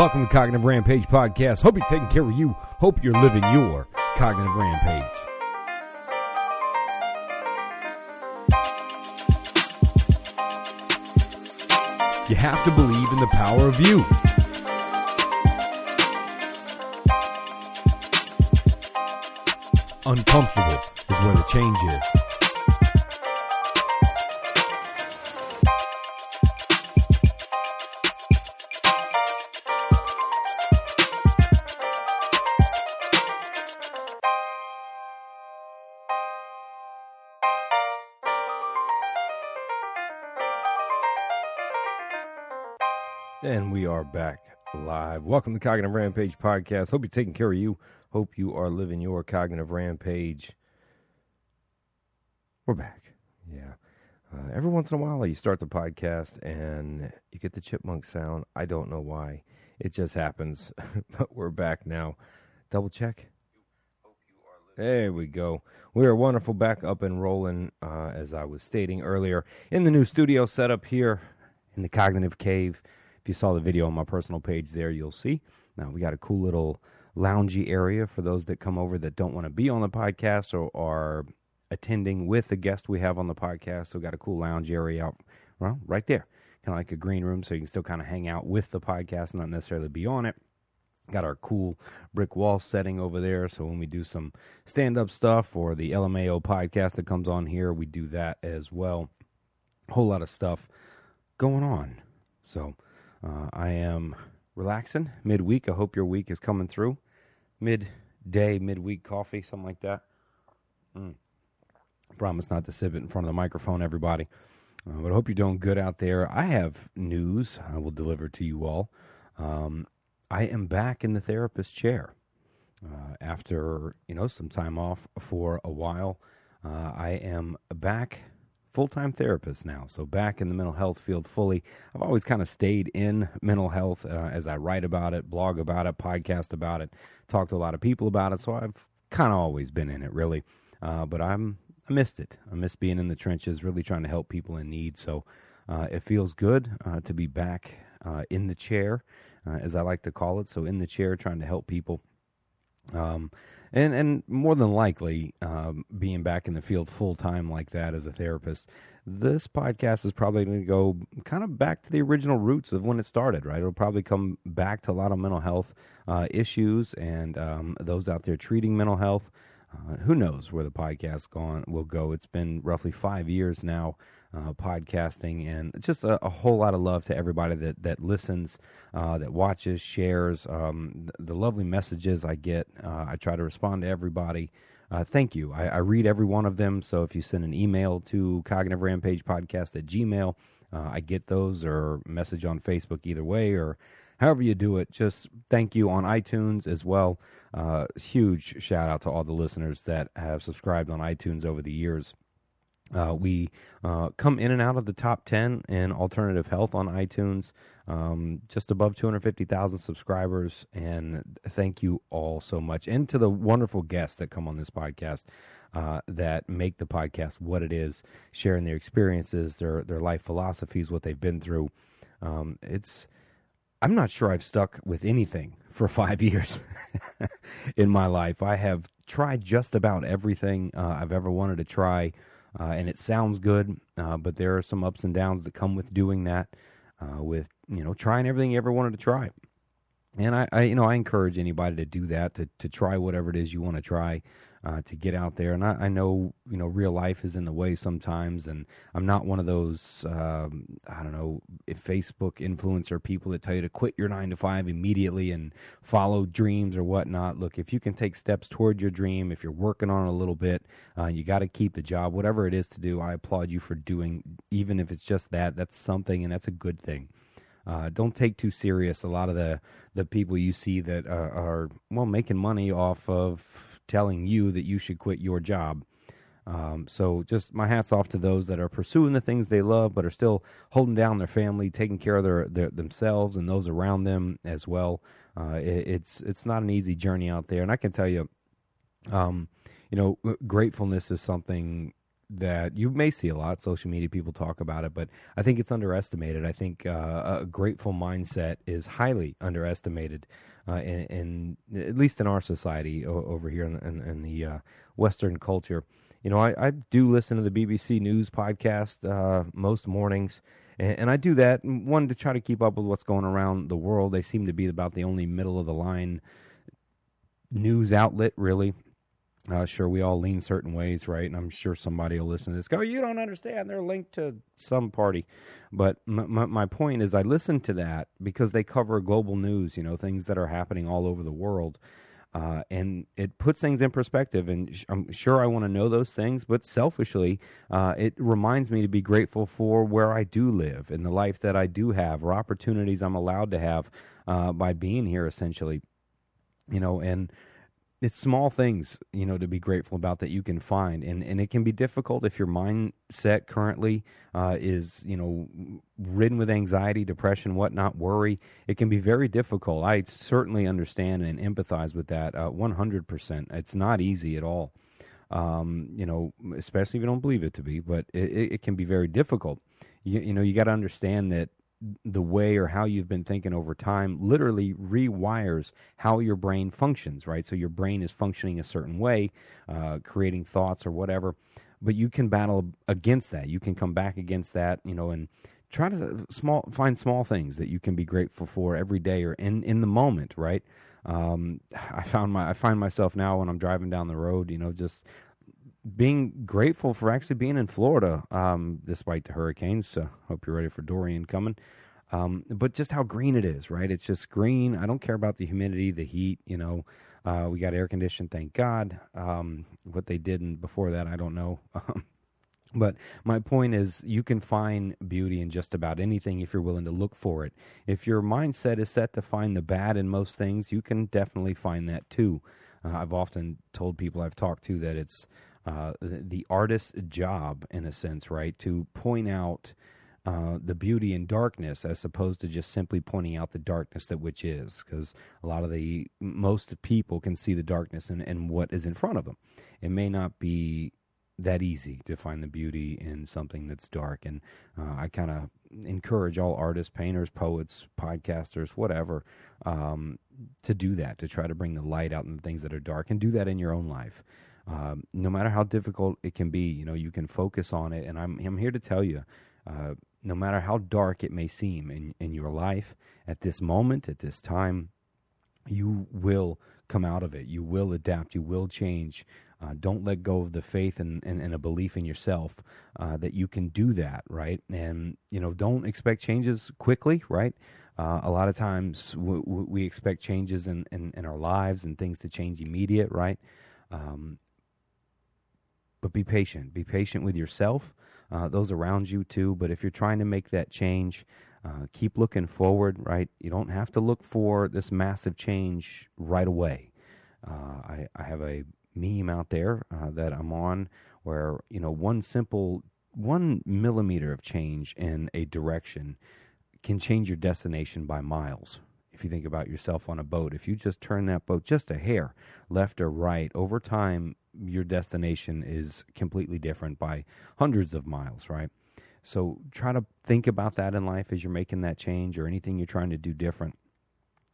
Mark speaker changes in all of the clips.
Speaker 1: Welcome to Cognitive Rampage Podcast. Hope you're taking care of you. Hope you're living your cognitive rampage. You have to believe in the power of you. Uncomfortable is where the change is. Back live. Welcome to Cognitive Rampage Podcast. Hope you're taking care of you. Hope you are living your cognitive rampage. We're back. Yeah. Uh, every once in a while, you start the podcast and you get the chipmunk sound. I don't know why. It just happens. but we're back now. Double check. There we go. We are wonderful back up and rolling, uh, as I was stating earlier, in the new studio setup here in the Cognitive Cave. If you saw the video on my personal page there, you'll see. Now, we got a cool little loungy area for those that come over that don't want to be on the podcast or are attending with the guest we have on the podcast. So, we got a cool lounge area out, well, right there. Kind of like a green room, so you can still kind of hang out with the podcast, not necessarily be on it. Got our cool brick wall setting over there. So when we do some stand up stuff or the LMAO podcast that comes on here, we do that as well. Whole lot of stuff going on. So uh, I am relaxing midweek. I hope your week is coming through. Midday, midweek coffee, something like that. Mm. Promise not to sip it in front of the microphone, everybody. Uh, but I hope you're doing good out there. I have news I will deliver to you all. Um, I am back in the therapist chair uh, after you know some time off for a while. Uh, I am back full time therapist now, so back in the mental health field fully. I've always kind of stayed in mental health uh, as I write about it, blog about it, podcast about it, talk to a lot of people about it. So I've kind of always been in it, really. Uh, but I'm I missed it. I miss being in the trenches, really trying to help people in need. So uh, it feels good uh, to be back uh, in the chair, uh, as I like to call it. So in the chair, trying to help people. Um, and and more than likely, um, being back in the field full time like that as a therapist, this podcast is probably going to go kind of back to the original roots of when it started. Right, it'll probably come back to a lot of mental health uh, issues and um, those out there treating mental health. Uh, who knows where the podcast gone will go? It's been roughly five years now uh, podcasting, and just a, a, whole lot of love to everybody that that listens, uh, that watches, shares. Um, the, the, lovely messages I get, uh, I try to respond to everybody. Uh, thank you. I, I, read every one of them. So if you send an email to cognitive rampage podcast at gmail, uh, I get those or message on Facebook either way or however you do it. Just thank you on iTunes as well. Uh, huge shout out to all the listeners that have subscribed on iTunes over the years. Uh, we uh, come in and out of the top 10 in alternative health on iTunes, um, just above 250,000 subscribers. And thank you all so much. And to the wonderful guests that come on this podcast uh, that make the podcast what it is, sharing their experiences, their, their life philosophies, what they've been through. Um, it's, I'm not sure I've stuck with anything for five years in my life. I have tried just about everything uh, I've ever wanted to try uh, and it sounds good, uh, but there are some ups and downs that come with doing that, uh, with you know trying everything you ever wanted to try. And I, I, you know, I encourage anybody to do that to to try whatever it is you want to try uh, to get out there. And I, I, know, you know, real life is in the way sometimes, and I'm not one of those, um, I don't know, Facebook influencer people that tell you to quit your nine to five immediately and follow dreams or whatnot. Look, if you can take steps toward your dream, if you're working on it a little bit, uh, you got to keep the job, whatever it is to do. I applaud you for doing, even if it's just that. That's something, and that's a good thing. Uh, don't take too serious a lot of the the people you see that are, are well making money off of telling you that you should quit your job. Um, so just my hats off to those that are pursuing the things they love, but are still holding down their family, taking care of their, their themselves and those around them as well. Uh, it, it's it's not an easy journey out there, and I can tell you, um, you know, gratefulness is something that you may see a lot. Social media people talk about it, but I think it's underestimated. I think uh, a grateful mindset is highly underestimated, uh, in, in, at least in our society o- over here in, in, in the uh, Western culture. You know, I, I, do listen to the BBC News podcast uh, most mornings. And, and I do that one to try to keep up with what's going around the world. They seem to be about the only middle of the line news outlet, really. Uh, sure, we all lean certain ways, right? And I'm sure somebody will listen to this. Go, you don't understand. They're linked to some party. But my, my, my point is, I listen to that because they cover global news, you know, things that are happening all over the world. Uh, and it puts things in perspective. And sh- I'm sure I want to know those things, but selfishly, uh, it reminds me to be grateful for where I do live and the life that I do have, or opportunities I'm allowed to have uh, by being here, essentially. You know, and it's small things, you know, to be grateful about that you can find, and and it can be difficult if your mindset currently uh, is, you know, ridden with anxiety, depression, whatnot, worry. It can be very difficult. I certainly understand and empathize with that, uh, one hundred percent. It's not easy at all, um, you know, especially if you don't believe it to be, but it, it can be very difficult. You, you know, you got to understand that the way or how you've been thinking over time literally rewires how your brain functions, right? So your brain is functioning a certain way, uh, creating thoughts or whatever. But you can battle against that. You can come back against that, you know, and try to small find small things that you can be grateful for every day or in in the moment, right? Um, I found my I find myself now when I'm driving down the road, you know, just being grateful for actually being in Florida, um, despite the hurricanes. So hope you're ready for Dorian coming. Um, but just how green it is, right? It's just green. I don't care about the humidity, the heat. You know, uh, we got air conditioned, thank God. Um, what they did before that, I don't know. but my point is, you can find beauty in just about anything if you're willing to look for it. If your mindset is set to find the bad in most things, you can definitely find that too. Uh, I've often told people I've talked to that it's uh, the, artist's job, in a sense, right, to point out uh, the beauty in darkness as opposed to just simply pointing out the darkness that which is, because a lot of the most people can see the darkness and and what is in front of them. It may not be that easy to find the beauty in something that's dark, and uh, I kind of encourage all artists, painters, poets, podcasters, whatever, um, to do that, to try to bring the light out in the things that are dark, and do that in your own life um, no matter how difficult it can be, you know, you can focus on it. And I'm I'm here to tell you, uh, no matter how dark it may seem in in your life at this moment, at this time, you will come out of it. You will adapt. You will change. Uh, don't let go of the faith and, and, and a belief in yourself uh, that you can do that, right? And you know, don't expect changes quickly, right? Uh, a lot of times we, we expect changes in, in, in, our lives and things to change immediate, right? Um, but be patient. Be patient with yourself, uh, those around you too. But if you're trying to make that change, uh, keep looking forward, right? You don't have to look for this massive change right away. Uh, I, I, have a meme out there uh, that I'm on where, you know, one simple, one millimeter of change in a direction can change your destination by miles. If you think about yourself on a boat, if you just turn that boat just a hair left or right, over time your destination is completely different by hundreds of miles, right? So try to think about that in life as you're making that change or anything you're trying to do different.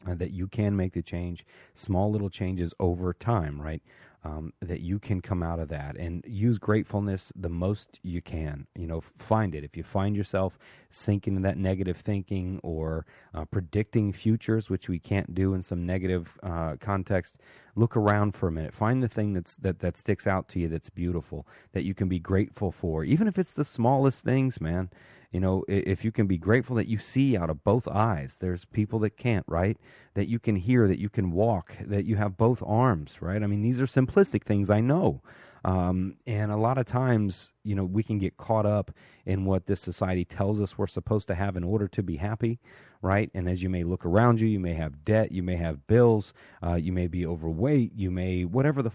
Speaker 1: Uh, that you can make the change, small little changes over time, right? Um, that you can come out of that and use gratefulness the most you can. You know, find it. If you find yourself sinking in that negative thinking or uh, predicting futures, which we can't do in some negative uh, context, look around for a minute. Find the thing that's that that sticks out to you that's beautiful that you can be grateful for, even if it's the smallest things, man. You know, if you can be grateful that you see out of both eyes, there's people that can't, right? That you can hear, that you can walk, that you have both arms, right? I mean, these are simplistic things, I know. Um, and a lot of times, you know, we can get caught up in what this society tells us we're supposed to have in order to be happy, right? And as you may look around you, you may have debt, you may have bills, uh, you may be overweight, you may, whatever the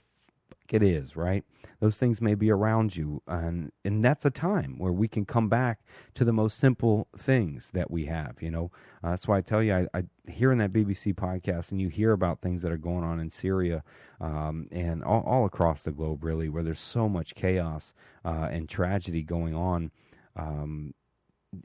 Speaker 2: it is, right? Those things may be around you, and and that's a time where we can come back to the most simple things that we have. You know, uh, that's why I tell you, I, I hear in that BBC podcast, and you hear about things that are going on in Syria um, and all, all, across the globe, really, where there's so much chaos uh, and tragedy going on. Um,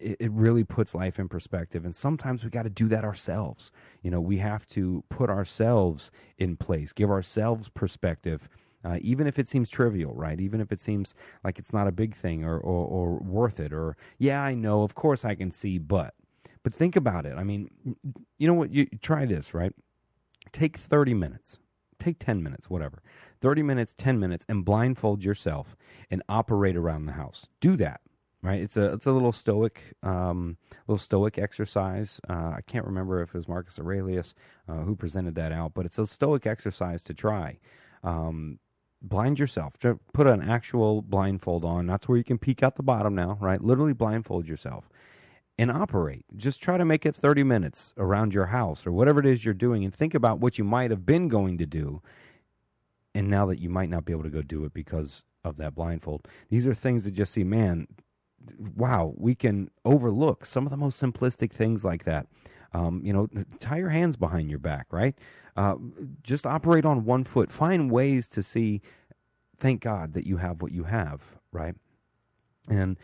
Speaker 2: it really puts life in perspective. And sometimes we got to do that ourselves. You know, we have to put ourselves in place, give ourselves perspective. Uh, even if it seems trivial, right? Even if it seems like it's not a big thing or, or, or worth it, or yeah, I know, of course I can see, but but think about it. I mean, you know what? You try this, right? Take thirty minutes, take ten minutes, whatever. Thirty minutes, ten minutes, and blindfold yourself and operate around the house. Do that right? It's a it's a little stoic um, little stoic exercise. Uh, I can't remember if it was Marcus Aurelius uh, who presented that out, but it's a stoic exercise to try. Um, blind yourself. Put an actual blindfold on. That's where you can peek out the bottom now, right? Literally blindfold yourself and operate. Just try to make it 30 minutes around your house or whatever it is you're doing and think about what you might have been going to do and now that you might not be able to go do it because of that blindfold. These are things that just see, man, wow, we can overlook some of the most simplistic things like that. Um, you know, tie your hands behind your back, right? Uh, just operate on one foot. Find ways to see, thank God that you have what you have, right? And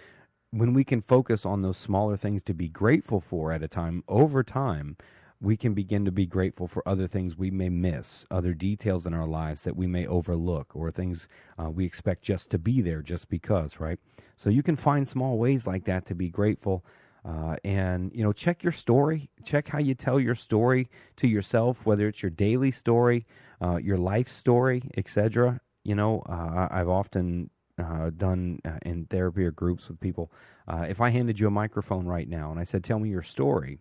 Speaker 2: when we can focus on those smaller things to be grateful for at a time, over time, we can begin to be grateful for other things we may miss, other details in our lives that we may overlook, or things uh, we expect just to be there just because, right? So you can find small ways like that to be grateful. Uh, and you know, check your story. Check how you tell your story to yourself, whether it's your daily story, uh, your life story, etc. You know, uh, I've often uh, done uh, in therapy or groups with people. if I handed you a microphone right now and I said, "Tell me your story,"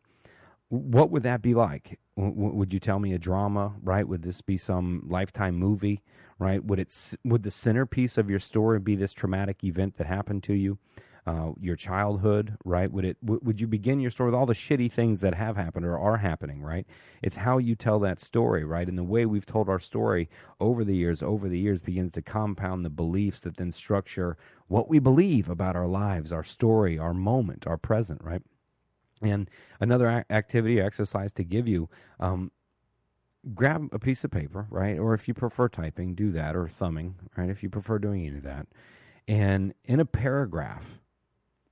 Speaker 2: what would that be like? W- would you tell me a drama, right? Would this be some lifetime movie, right? Would it would the centerpiece of your story be this traumatic event that happened to you, uh, your childhood, right? Would it w- would you begin your story with all the shitty things that have happened or are happening, right? It's how you tell that story, right? And the way we've told our story over the years, over the years, begins to compound the beliefs that then structure what we believe about our lives, our story, our moment, our present, right? And another activity, or exercise to give you, um, grab a piece of paper, right? Or if you prefer typing, do that, or thumbing, right? If you prefer doing any of that. And in a paragraph,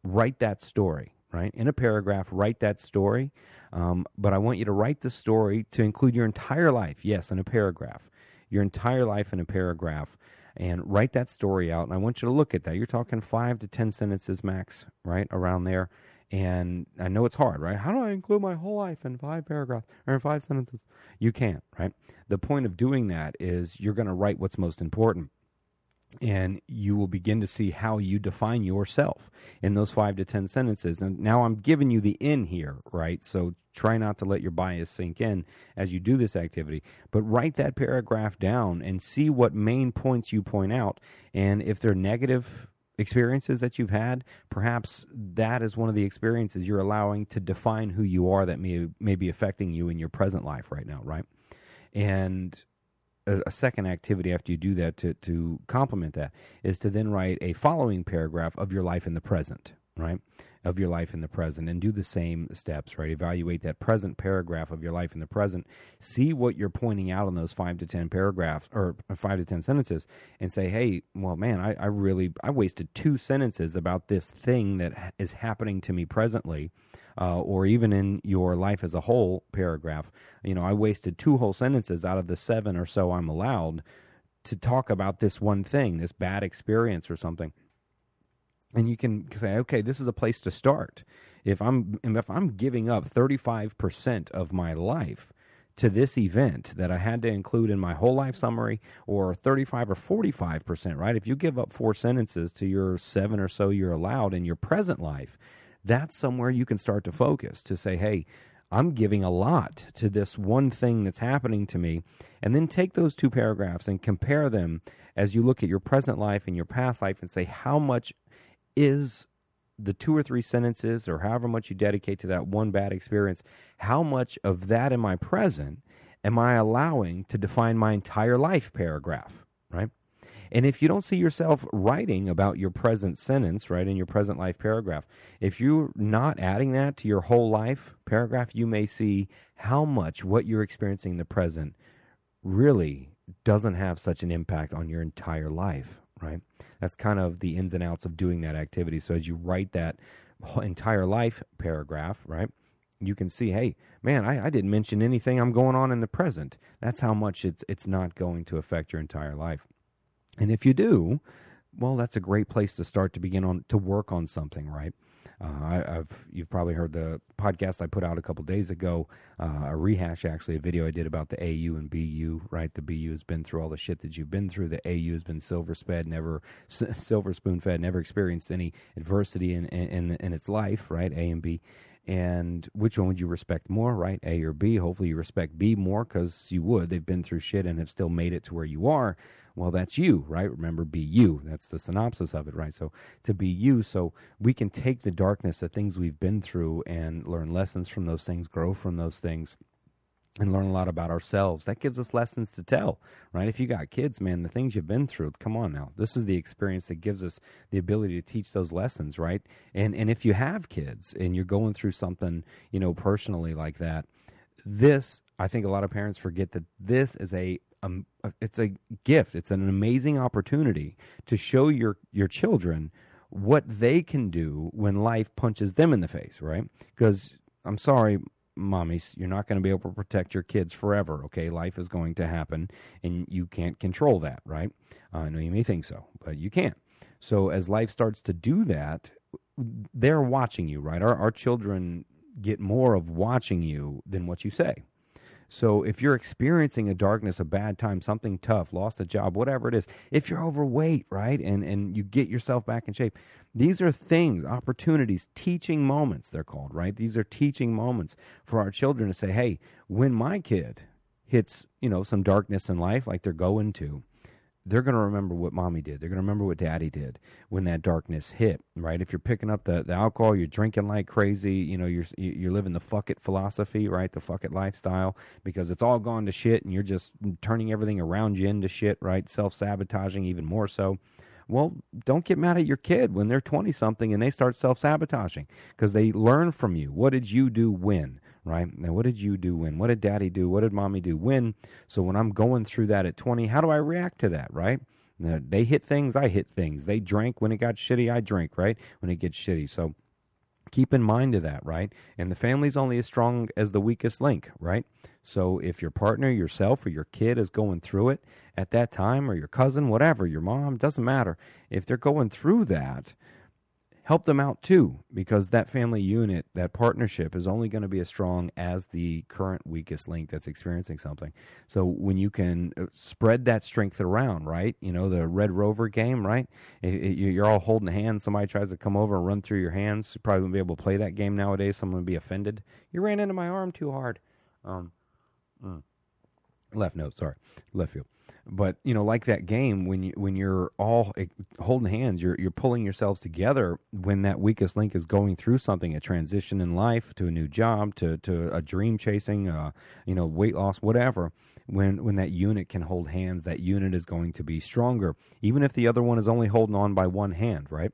Speaker 2: write that story, right? In a paragraph, write that story. Um, but I want you to write the story to include your entire life. Yes, in a paragraph. Your entire life in a paragraph. And write that story out. And I want you to look at that. You're talking five to 10 sentences max, right? Around there. And I know it's hard, right? How do I include my whole life in five paragraphs or in five sentences? You can't, right? The point of doing that is you're going to write what's most important. And you will begin to see how you define yourself in those five to 10 sentences. And now I'm giving you the in here, right? So try not to let your bias sink in as you do this activity. But write that paragraph down and see what main points you point out. And if they're negative, experiences that you've had, perhaps that is one of the experiences you're allowing to define who you are that may may be affecting you in your present life right now, right? And a, second activity after you do that to to complement that is to then write a following paragraph of your life in the present, right? Of your life in the present and do the same steps, right? Evaluate that present paragraph of your life in the present. See what you're pointing out in those five to 10 paragraphs or five to 10 sentences and say, hey, well, man, I, I really, I wasted two sentences about this thing that is happening to me presently. Uh, or even in your life as a whole paragraph, you know, I wasted two whole sentences out of the seven or so I'm allowed to talk about this one thing, this bad experience or something and you can say, okay, this is a place to start. If I'm if I'm giving up 35% of my life to this event that I had to include in my whole life summary, or 35 or 45%, right? If you give up four sentences to your seven or so you're allowed in your present life, that's somewhere you can start to focus to say, hey, I'm giving a lot to this one thing that's happening to me. And then take those two paragraphs and compare them as you look at your present life and your past life and say, how much is the two or three sentences or however much you dedicate to that one bad experience, how much of that in my present am I allowing to define my entire life paragraph, right? And if you don't see yourself writing about your present sentence, right, in your present life paragraph, if you're not adding that to your whole life paragraph, you may see how much what you're experiencing in the present really doesn't have such an impact on your entire life, right? That's kind of the ins and outs of doing that activity. So as you write that entire life paragraph, right? You can see, hey, man, I, I didn't mention anything I'm going on in the present. That's how much it's it's not going to affect your entire life. And if you do, well, that's a great place to start to begin on to work on something, right? Uh, I, have you've probably heard the podcast I put out a couple days ago, uh, a rehash actually, a video I did about the AU and BU. Right, the BU has been through all the shit that you've been through. The AU has been silver never silver spoon fed, never experienced any adversity in, in in its life. Right, A and B. And which one would you respect more, right? A or B? Hopefully, you respect B more because you would. They've been through shit and have still made it to where you are. Well, that's you, right? Remember, be you. That's the synopsis of it, right? So to be you, so we can take the darkness, the things we've been through, and learn lessons from those things, grow from those things, and learn a lot about ourselves. That gives us lessons to tell, right? If you got kids, man, the things you've been through, come on now. This is the experience that gives us the ability to teach those lessons, right? And and if you have kids and you're going through something, you know, personally like that, this I think a lot of parents forget that this is a um, it's a gift. It's an amazing opportunity to show your your children what they can do when life punches them in the face, right? Because I'm sorry, mommies, you're not going to be able to protect your kids forever. Okay, life is going to happen, and you can't control that, right? Uh, I know you may think so, but you can't. So as life starts to do that, they're watching you, right? Our our children get more of watching you than what you say. So if you're experiencing a darkness, a bad time, something tough, lost a job, whatever it is, if you're overweight, right, and and you get yourself back in shape, these are things, opportunities, teaching moments they're called, right? These are teaching moments for our children to say, "Hey, when my kid hits, you know, some darkness in life like they're going to, they're going to remember what mommy did. They're going to remember what daddy did when that darkness hit, right? If you're picking up the, the alcohol, you're drinking like crazy, you know, you're you're living the fuck it philosophy, right? The fuck it lifestyle because it's all gone to shit and you're just turning everything around you into shit, right? Self-sabotaging even more so. Well, don't get mad at your kid when they're 20 something and they start self-sabotaging because they learn from you. What did you do when? Right? Now, what did you do when? What did daddy do? What did mommy do when? So when I'm going through that at 20, how do I react to that, right? Now, they hit things, I hit things. They drank when it got shitty, I drink, right? When it gets shitty. So keep in mind of that, right? And the family's only as strong as the weakest link, right? So if your partner, yourself, or your kid is going through it at that time, or your cousin, whatever, your mom, doesn't matter. If they're going through that, help them out too because that family unit that partnership is only going to be as strong as the current weakest link that's experiencing something. So when you can uh, spread that strength around right? You know the red rover game right? You're all holding hands. Somebody tries to come over and run through your hands. You probably won't be able to play that game nowadays. Someone would be offended. You ran into my arm too hard. Um mm. left note sorry. Left field but you know like that game when you when you're all eh, holding hands you're you're pulling yourselves together when that weakest link is going through something a transition in life to a new job to to a dream chasing uh you know weight loss whatever when when that unit can hold hands that unit is going to be stronger even if the other one is only holding on by one hand right?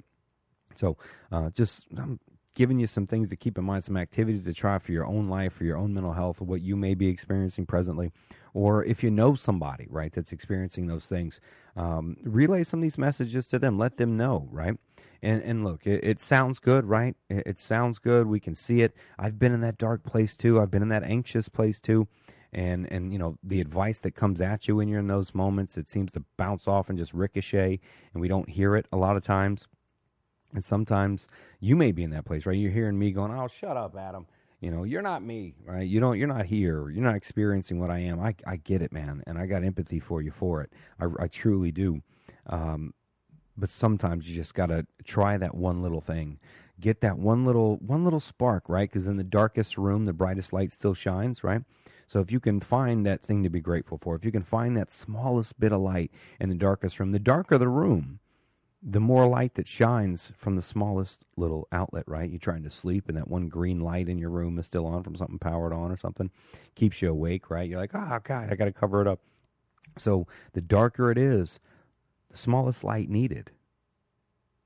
Speaker 2: So uh just i'm giving you some things to keep in mind some activities to try for your own life for your own mental health what you may be experiencing presently or if you know somebody, right, that's experiencing those things, um, relay some of these messages to them. Let them know, right? And and look, it, it sounds good, right? It, it, sounds good. We can see it. I've been in that dark place too. I've been in that anxious place too. And and you know the advice that comes at you when you're in those moments, it seems to bounce off and just ricochet, and we don't hear it a lot of times. And sometimes you may be in that place, right? You're hearing me going, "Oh, shut up, Adam." You know you're not me right? You don't you're not here you're not experiencing what i am. I, I get it man and i got empathy for you for it. I, I truly do. Um, but sometimes you just got to try that one little thing. Get that one little one little spark right? Because in the darkest room the brightest light still shines right? So if you can find that thing to be grateful for if you can find that smallest bit of light in the darkest room the darker the room the more light that shines from the smallest little outlet, right? You're trying to sleep, and that one green light in your room is still on from something powered on or something, keeps you awake, right? You're like, oh, God, I got to cover it up. So the darker it is, the smallest light needed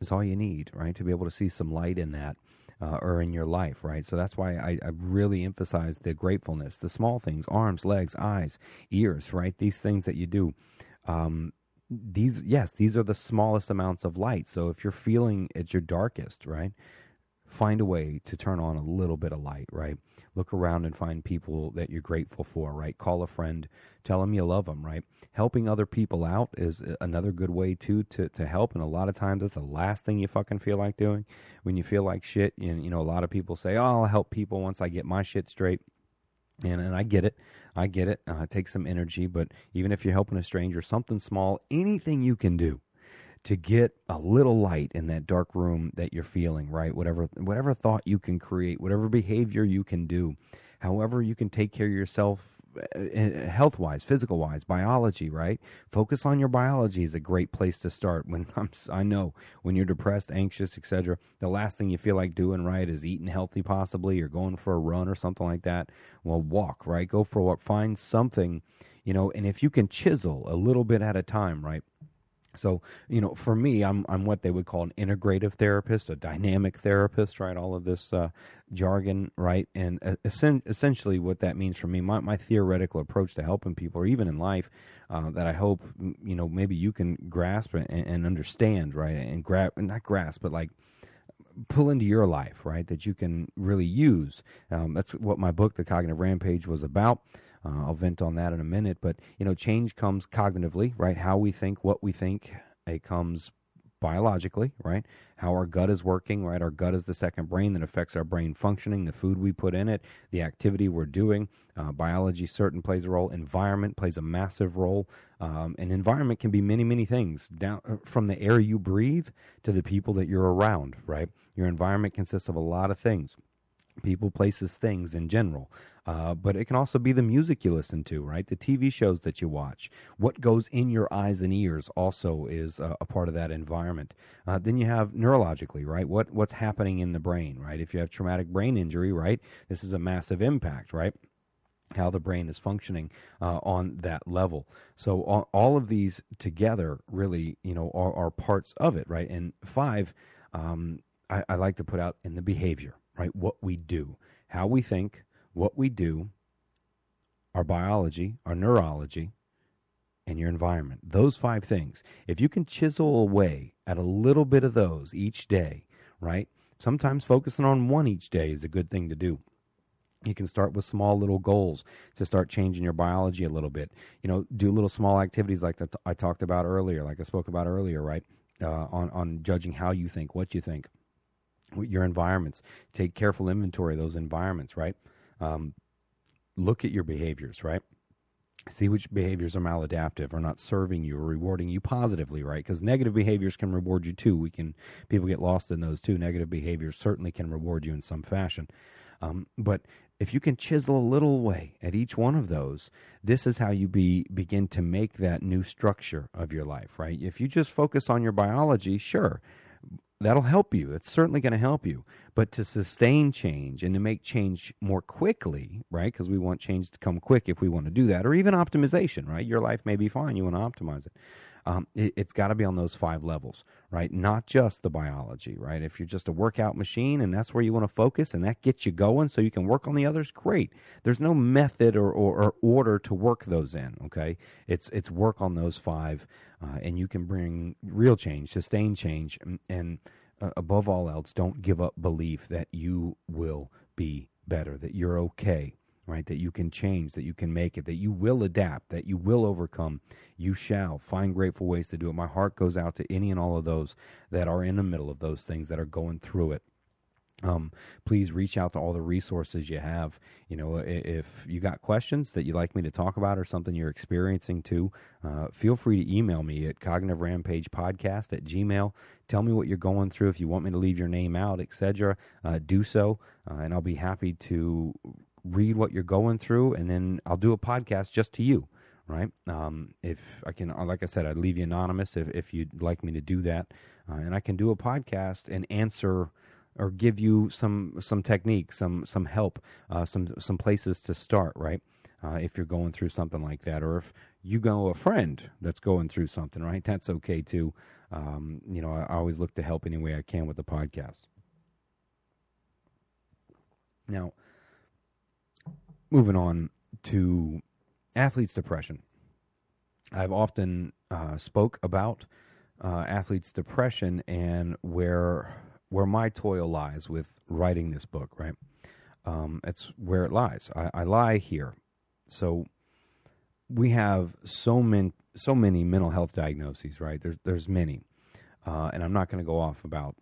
Speaker 2: is all you need, right? To be able to see some light in that uh, or in your life, right? So that's why I, I really emphasize the gratefulness, the small things, arms, legs, eyes, ears, right? These things that you do. Um, these, yes, these are the smallest amounts of light. So if you're feeling at your darkest, right? Find a way to turn on a little bit of light, right? Look around and find people that you're grateful for, right? Call a friend, tell them you love them, right? Helping other people out is another good way too to to help. And a lot of times, that's the last thing you fucking feel like doing when you feel like shit. and you know, a lot of people say, "Oh, I'll help people once I get my shit straight." And and I get it, I get it. Uh, it takes some energy, but even if you're helping a stranger, something small, anything you can do to get a little light in that dark room that you're feeling, right? Whatever whatever thought you can create, whatever behavior you can do, however you can take care of yourself Eh, eh, health wise, physical wise, biology, right? Focus on your biology is a great place to start. When I'm, I know when you're depressed, anxious, etc., the last thing you feel like doing, right, is eating healthy, possibly, or going for a run or something like that. Well, walk, right? Go for a walk. Find something, you know, and if you can chisel a little bit at a time, right? So, you know, for me, I'm I'm what they would call an integrative therapist, a dynamic therapist, right? All of this uh, jargon, right? And uh, essentially, what that means for me, my, my theoretical approach to helping people, or even in life, uh, that I hope you know maybe you can grasp and, and understand, right? And grab, not grasp, but like pull into your life, right? That you can really use. Um, that's what my book, The Cognitive Rampage, was about. Uh, I'll vent on that in a minute, but you know, change comes cognitively, right? How we think, what we think, it comes biologically, right? How our gut is working, right? Our gut is the second brain that affects our brain functioning, the food we put in it, the activity we're doing. Uh, biology certain plays a role. Environment plays a massive role. Um, and environment can be many, many things, down uh, from the air you breathe to the people that you're around, right? Your environment consists of a lot of things people, places, things in general. Uh, but it can also be the music you listen to, right? The TV shows that you watch. What goes in your eyes and ears also is uh, a part of that environment. Uh, then you have neurologically, right? What what's happening in the brain, right? If you have traumatic brain injury, right, this is a massive impact, right? How the brain is functioning uh, on that level. So all, all, of these together, really, you know, are, are parts of it, right? And five, um, I, I like to put out in the behavior, right? What we do, how we think what we do, our biology, our neurology, and your environment. Those five things. If you can chisel away at a little bit of those each day, right? Sometimes focusing on one each day is a good thing to do. You can start with small little goals to start changing your biology a little bit. You know, do little small activities like that I talked about earlier, like I spoke about earlier, right? Uh, on on judging how you think, what you think, your environments. Take careful inventory of those environments, right? Um, look at your behaviors, right? See which behaviors are maladaptive or not serving you or rewarding you positively, right? Because negative behaviors can reward you too. We can people get lost in those too. Negative behaviors certainly can reward you in some fashion. Um, but if you can chisel a little way at each one of those, this is how you be begin to make that new structure of your life, right? If you just focus on your biology, sure, that'll help you. It's certainly going to help you. But to sustain change and to make change more quickly, right? Because we want change to come quick if we want to do that, or even optimization, right? Your life may be fine. You want to optimize it um, it, has got to be on those five levels, right? Not just the biology, right? If you're just a workout machine and that's where you want to focus and that gets you going so you can work on the others, great. There's no method or, or, or order to work those in, okay? It's, it's work on those five uh, and you can bring real change, sustained change, and, and uh, above all else, don't give up belief that you will be better, that you're okay, right? That you can change, that you can make it, that you will adapt, that you will overcome. You shall find grateful ways to do it. My heart goes out to any and all of those that are in the middle of those things, that are going through it. Um, please reach out to all the resources you have. You know, if you got questions that you'd like me to talk about or something you're experiencing too, uh, feel free to email me at cognitive rampage podcast at gmail. Tell me what you're going through. If you want me to leave your name out, etc., uh, do so, uh, and I'll be happy to read what you're going through, and then I'll do a podcast just to you. Right? Um, if I can, uh, like I said, I'd leave you anonymous if if you'd like me to do that, uh, and I can do a podcast and answer or give you some some technique, some some help, uh, some some places to start. Right? uh, if you're going through something like that, or if you know a friend that's going through something, right? That's okay too. Um, you know, I always look to help any way I can with the podcast. Now, moving on to athletes' depression. I've often uh, spoke about uh, athletes' depression and where where my toil lies with writing this book. Right, um, it's where it lies. I, I lie here. So we have so many so many mental health diagnoses. Right, there's there's many, uh, and I'm not going to go off about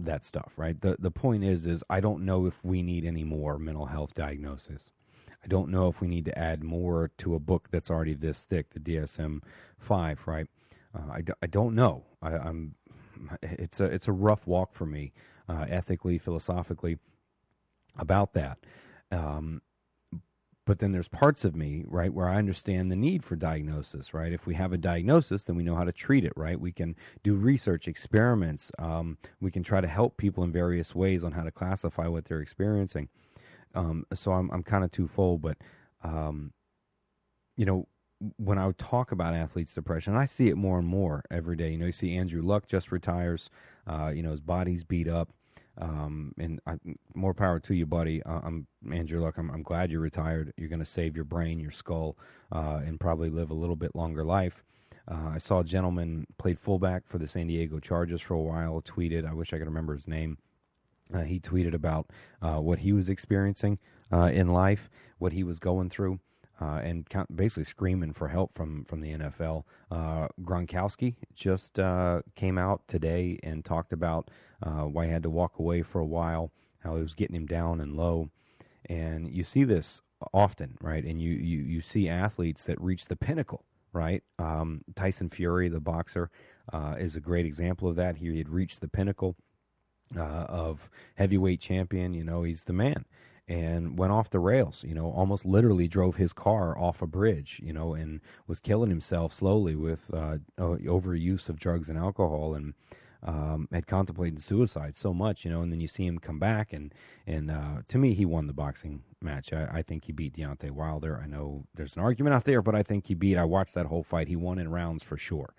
Speaker 2: that stuff. Right. The the point is is I don't know if we need any more mental health diagnoses. I don't know if we need to add more to a book that's already this thick, the DSM five, right? Uh, I, d- I don't know. I, am it's a it's a rough walk for me, uh, ethically, philosophically, about that. Um, but then there's parts of me, right, where I understand the need for diagnosis, right? If we have a diagnosis, then we know how to treat it, right? We can do research, experiments. Um, we can try to help people in various ways on how to classify what they're experiencing. Um, so I'm I'm kind of twofold, but um, you know, when I talk about athletes' depression, I see it more and more every day. You know, you see Andrew Luck just retires. Uh, you know, his body's beat up. Um, and I, more power to you, buddy. Uh, I'm Andrew Luck. I'm, I'm glad you're retired. You're going to save your brain, your skull, uh, and probably live a little bit longer life. Uh, I saw a gentleman played fullback for the San Diego Chargers for a while. Tweeted, I wish I could remember his name. Uh, he tweeted about uh, what he was experiencing uh, in life, what he was going through, uh, and basically screaming for help from from the NFL. Uh, Gronkowski just uh, came out today and talked about why he had to walk away for a while, how it was getting him down and low, and you see this often, right? And you you you see athletes that reach the pinnacle. Right, um, Tyson Fury, the boxer, is a great example of that. He had reached the pinnacle, uh, of heavyweight champion. You know, he's the man. And went off the rails, you know, almost literally drove his car off a bridge, you know, and was killing himself slowly with uh, overuse of drugs and alcohol, and um, had contemplated suicide so much, you know. And then you see him come back, and and uh, to me, he won the boxing match. I, I think he beat Deontay Wilder. I know there's an argument out there, but I think he beat. I watched that whole fight. He won in rounds for sure,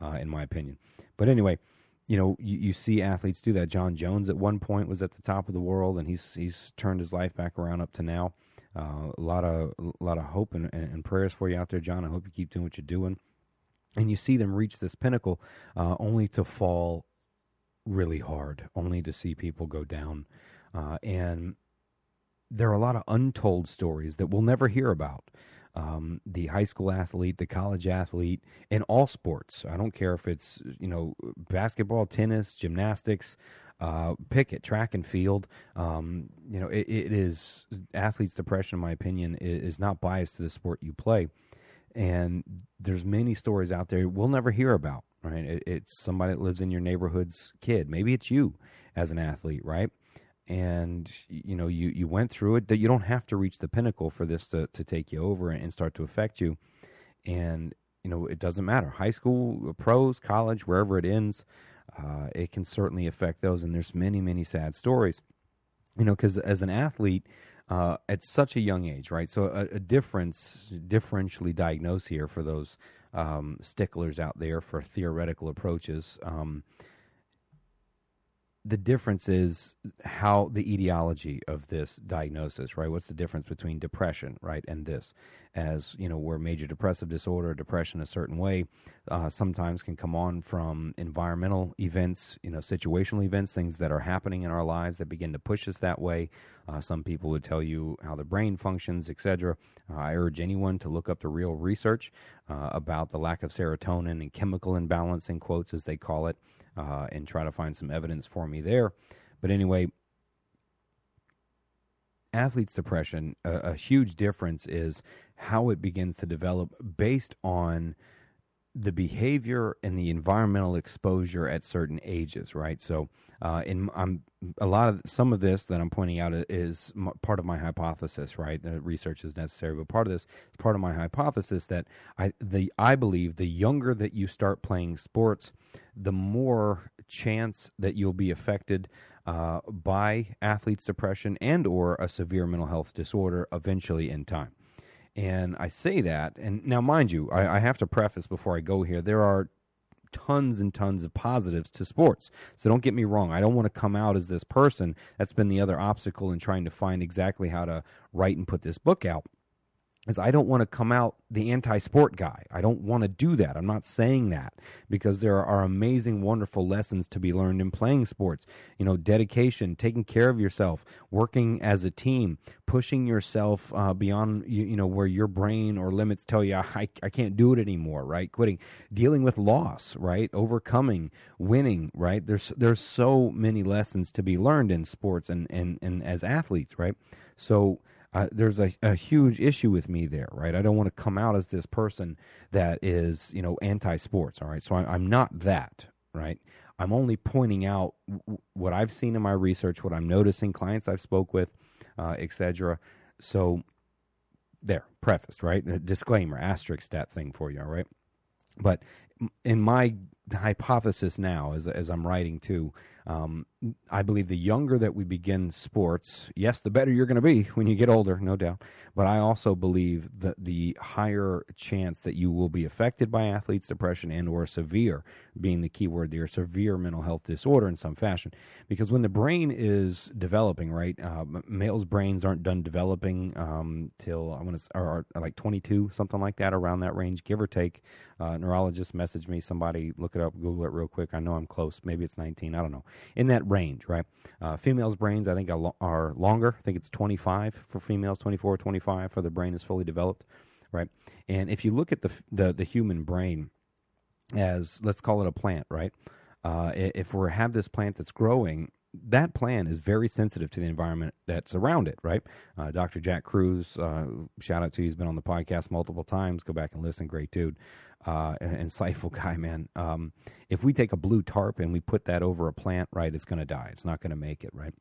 Speaker 2: uh, in my opinion. But anyway, you know, you, you see athletes do that. Jon Jones at one point was at the top of the world, and he's he's turned his life back around up to now. Uh, a lot of a lot of hope and, and, prayers for you out there, Jon. I hope you keep doing what you're doing. And you see them reach this pinnacle, uh, only to fall really hard, only to see people go down. Uh, and there are a lot of untold stories that we'll never hear about um, the high school athlete, the college athlete, in all sports. I don't care if it's you know basketball, tennis, gymnastics, uh, pick it, track and field. Um, you know, it, it is athletes' depression, in my opinion, is not biased to the sport you play. And there's many stories out there we'll never hear about. Right? It, it's somebody that lives in your neighborhood's kid. Maybe it's you as an athlete, right? And you know you you went through it that you don't have to reach the pinnacle for this to to take you over and start to affect you. And you know it doesn't matter. High school pros college wherever it ends uh, it can certainly affect those. And there's many many sad stories you know because as an athlete uh, at such a young age right? So a, a difference differentially diagnosed here for those um, sticklers out there for theoretical approaches um, the difference is how the etiology of this diagnosis, right? What's the difference between depression, right, and this? As you know, where major depressive disorder, depression, a certain way, uh, sometimes can come on from environmental events, you know, situational events, things that are happening in our lives that begin to push us that way. Uh, some people would tell you how the brain functions, etc. Uh, I urge anyone to look up the real research uh, about the lack of serotonin and chemical imbalance, in quotes as they call it uh, and try to find some evidence for me there. But anyway, athletes' depression, a, a huge difference is how it begins to develop based on the behavior and the environmental exposure at certain ages, right? So, uh, in I'm a lot of some of this that I'm pointing out is part of my hypothesis, right? The research is necessary, but part of this is part of my hypothesis that I the I believe the younger that you start playing sports, the more chance that you'll be affected uh, by athletes' depression and or a severe mental health disorder eventually in time And I say that, and now, mind you, I, I have to preface before I go here there are tons and tons of positives to sports. So don't get me wrong. I don't want to come out as this person. That's been the other obstacle in trying to find exactly how to write and put this book out is I don't want to come out the anti-sport guy. I don't want to do that. I'm not saying that because there are amazing, wonderful lessons to be learned in playing sports. You know, dedication, taking care of yourself, working as a team, pushing yourself uh, beyond you, you, know where your brain or limits tell you I, I can't do it anymore. Right, quitting, dealing with loss. Right, overcoming, winning. Right, there's there's so many lessons to be learned in sports and and and as athletes. Right, so uh, there's a, a huge issue with me there, right? I don't want to come out as this person that is, you know, anti-sports. All right, so I, am not that, right? I'm only pointing out what I've seen in my research, what I'm noticing, clients I've spoke with, uh, etc. So there, prefaced, right? A disclaimer, asterisk that thing for you, all right? But in my hypothesis now, as as I'm writing too, um, I believe the younger that we begin sports, yes, the better you're going to be when you get older, no doubt. But I also believe that the higher chance that you will be affected by athletes' depression and or severe, being the key word there, severe mental health disorder in some fashion. Because when the brain is developing, right, uh, males' brains aren't done developing um, till I want to, or, or like 22, something like that, around that range, give or take. Uh, neurologist messaged me. Somebody look it up, Google it real quick. I know I'm close. Maybe it's 19. I don't know. In that range, right? Uh, females' brains, I think, are, are longer. I think it's 25 for females, 24, 25 for the brain is fully developed, right? And if you look at the the, the human brain as let's call it a plant, right? Uh, if we have this plant that's growing, that plant is very sensitive to the environment that's around it, right? Uh, Dr. Jack Kruse, uh, shout out to you, he's been on the podcast multiple times. Go back and listen, great dude uh, insightful guy, man. Um, if we take a blue tarp and we put that over a plant, right, it's going to die. It's not going to make it, right?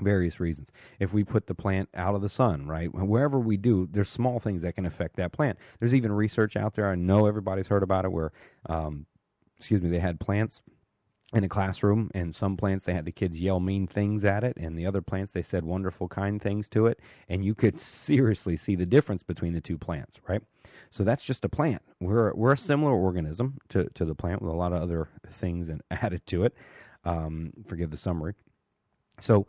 Speaker 2: Various reasons. If we put the plant out of the sun, right, wherever we do, there's small things that can affect that plant. There's even research out there. I know everybody's heard about it, where, um, excuse me, they had plants in a classroom and some plants they had the kids yell mean things at it and the other plants they said wonderful kind things to it and you could seriously see the difference between the two plants right so that's just a plant. We're we're a similar organism to to the plant with a lot of other things and added to it. Um, forgive the summary. So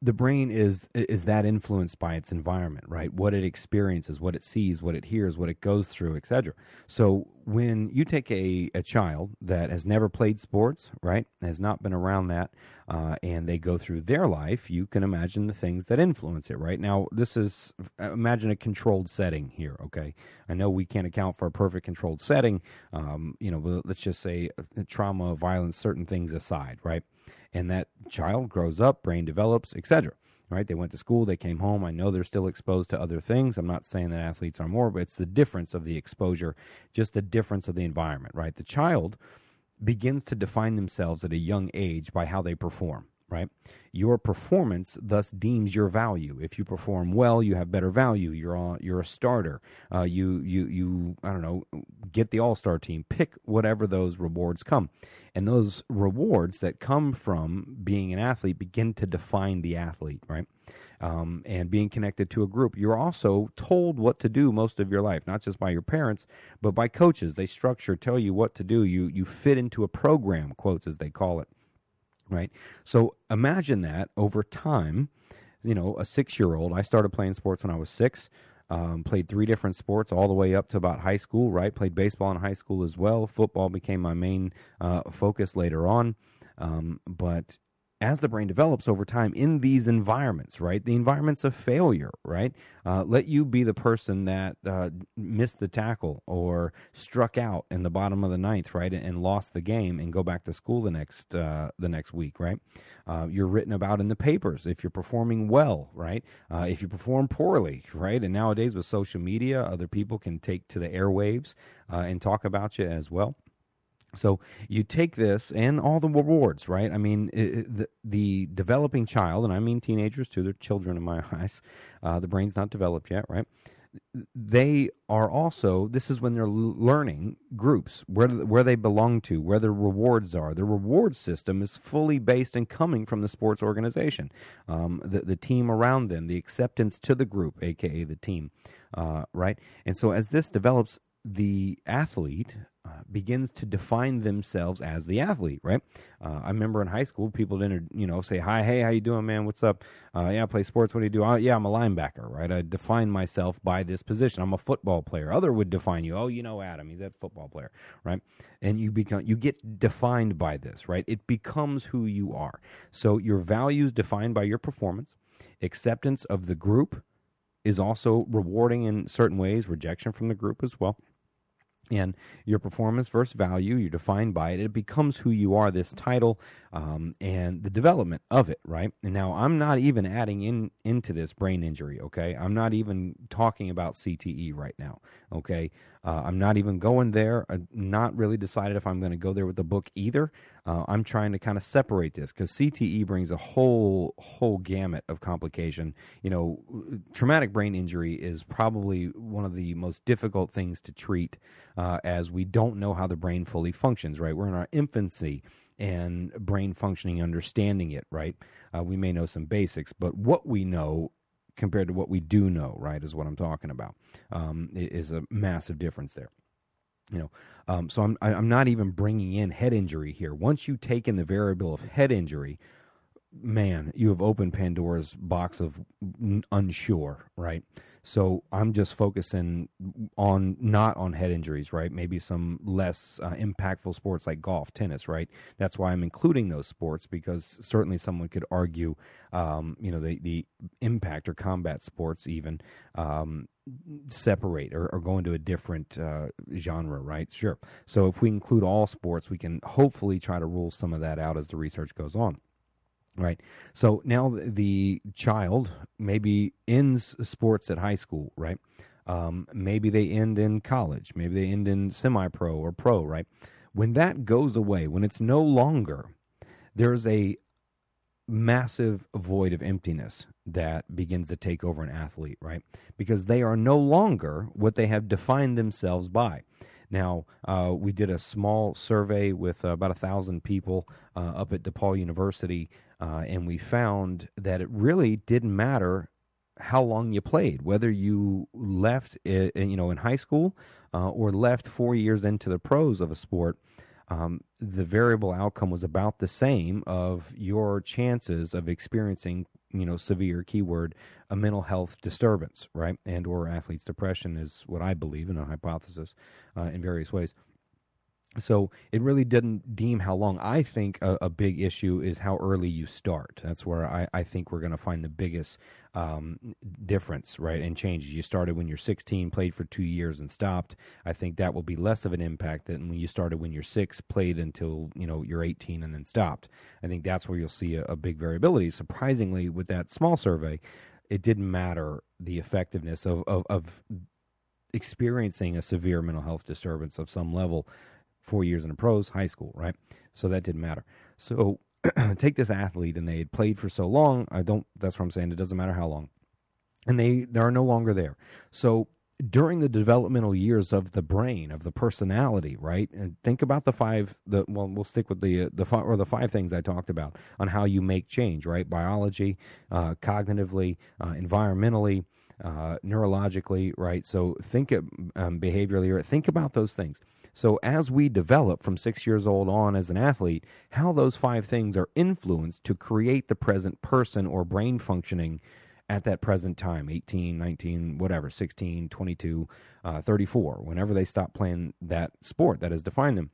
Speaker 2: the brain is is that influenced by its environment, right? What it experiences, what it sees, what it hears, what it goes through, etc. So when you take a, a child that has never played sports, right, has not been around that, uh, and they go through their life, you can imagine the things that influence it, right? Now, this is imagine a controlled setting here, okay? I know we can't account for a perfect controlled setting, um, you know, let's just say uh, trauma, violence, certain things aside, right? And that child grows up, brain develops, etc. Right? They went to school, they came home. I know they're still exposed to other things. I'm not saying that athletes are more, but it's the difference of the exposure, just the difference of the environment, right? The child begins to define themselves at a young age by how they perform right? Your performance thus deems your value. If you perform well, you have better value. You're you're a starter. Uh, you you you I don't know, get the all star team. Pick whatever those rewards come, and those rewards that come from being an athlete begin to define the athlete, right? Um, and being connected to a group. You're also told what to do most of your life, not just by your parents, but by coaches. They structure, tell you what to do. You you fit into a program, quotes as they call it right? So imagine that over time, you know, a six year old, I started playing sports when I was six. Um, played three different sports all the way up to about high school, right? Played baseball in high school as well. Football became my main uh, focus later on. Um, but as the brain develops over time in these environments, right? The environments of failure, right? Uh, let you be the person that uh, missed the tackle or struck out in the bottom of the ninth, right, and, lost the game, and go back to school the next uh, the next week, right? Uh, you're written about in the papers if you're performing well, right? Uh, if you perform poorly, right? And nowadays with social media, other people can take to the airwaves uh, and talk about you as well. So you take this and all the rewards, right? I mean, it, the, the developing child, and I mean teenagers too, they're children in my eyes. Uh, the brain's not developed yet, right? They are also, this is when they're learning groups, where, where they belong to, where their rewards are. The reward system is fully based and coming from the sports organization, um, the, the team around them, the acceptance to the group, aka the team. uh, right? And so as this develops, the athlete uh, begins to define themselves as the athlete, right? Uh, I remember in high school, people didn't, you know, say, "Hi, hey, how you doing, man? What's up? Uh, yeah, I play sports. What do you do? Oh, yeah, I'm a linebacker, right? I define myself by this position. I'm a football player. Other would define you. Oh, you know, Adam, he's that football player, right? And you become, you get defined by this, right? It becomes who you are. So your values defined by your performance, acceptance of the group is also rewarding in certain ways. Rejection from the group as well and your performance versus value you're defined by it. It becomes who you are this title um, and the development of it right? And now i'm not even adding in into this brain injury okay? I'm not even talking about cte right now okay? Uh, i'm not even going there. I'm not really decided if i'm going to go there with the book either uh, i'm trying to kind of separate this because cte brings a whole whole gamut of complication you know traumatic brain injury is probably one of the most difficult things to treat uh, as we don't know how the brain fully functions right we're in our infancy and brain functioning, understanding it, right? Uh, we may know some basics, but what we know compared to what we do know, right, is what I'm talking about. Um, is a massive difference there. You know, um, so I'm I'm not even bringing in head injury here. Once you take in the variable of head injury, man, you have opened Pandora's box of unsure, right? So I'm just focusing on not on head injuries, right? Maybe some less uh, impactful sports like golf, tennis, right? That's why I'm including those sports because certainly someone could argue, um, you know, the the impact or combat sports even um, separate or, or, go into a different uh, genre, right? Sure. So if we include all sports, we can hopefully try to rule some of that out as the research goes on. Right. So now the child maybe ends sports at high school, right? Um, maybe they end in college. Maybe they end in semi pro or pro, right? When that goes away, when it's no longer, there's a massive void of emptiness that begins to take over an athlete, right? Because they are no longer what they have defined themselves by. Now, uh, we did a small survey with uh, about a thousand people uh, up at DePaul University uh, and we found that it really didn't matter how long you played, whether you left, you know, in high school uh, or left four years into the pros of a sport. Um, the variable outcome was about the same of your chances of experiencing, you know, severe keyword a mental health disturbance, right, and or athlete's depression is what I believe in a hypothesis uh, in various ways. So it really didn't deem how long. I think a, a, big issue is how early you start. That's where I, I think we're going to find the biggest um, difference, right, and changes. You started when you're 16, played for two years, and stopped. I think that will be less of an impact than when you started when you're six, played until you know you're 18, and then stopped. I think that's where you'll see a, a big variability. Surprisingly, with that small survey, it didn't matter the effectiveness of, of, of experiencing a severe mental health disturbance of some level four years in the pros, high school, right? So that didn't matter. So take this athlete and they had played for so long. I don't. That's what I'm saying. It doesn't matter how long, and they they are no longer there. So during the developmental years of the brain of the personality, right? And think about the five. The well, we'll stick with the the five, or the five things I talked about on how you make change, right? Biology, uh, cognitively, uh, environmentally. Uh, neurologically, right? So think um, behaviorally, or think about those things. So, as we develop from six years old on as an athlete, how those five things are influenced to create the present person or brain functioning at that present time 18, 19, whatever, 16, 22, uh, 34, whenever they stop playing that sport that has defined them.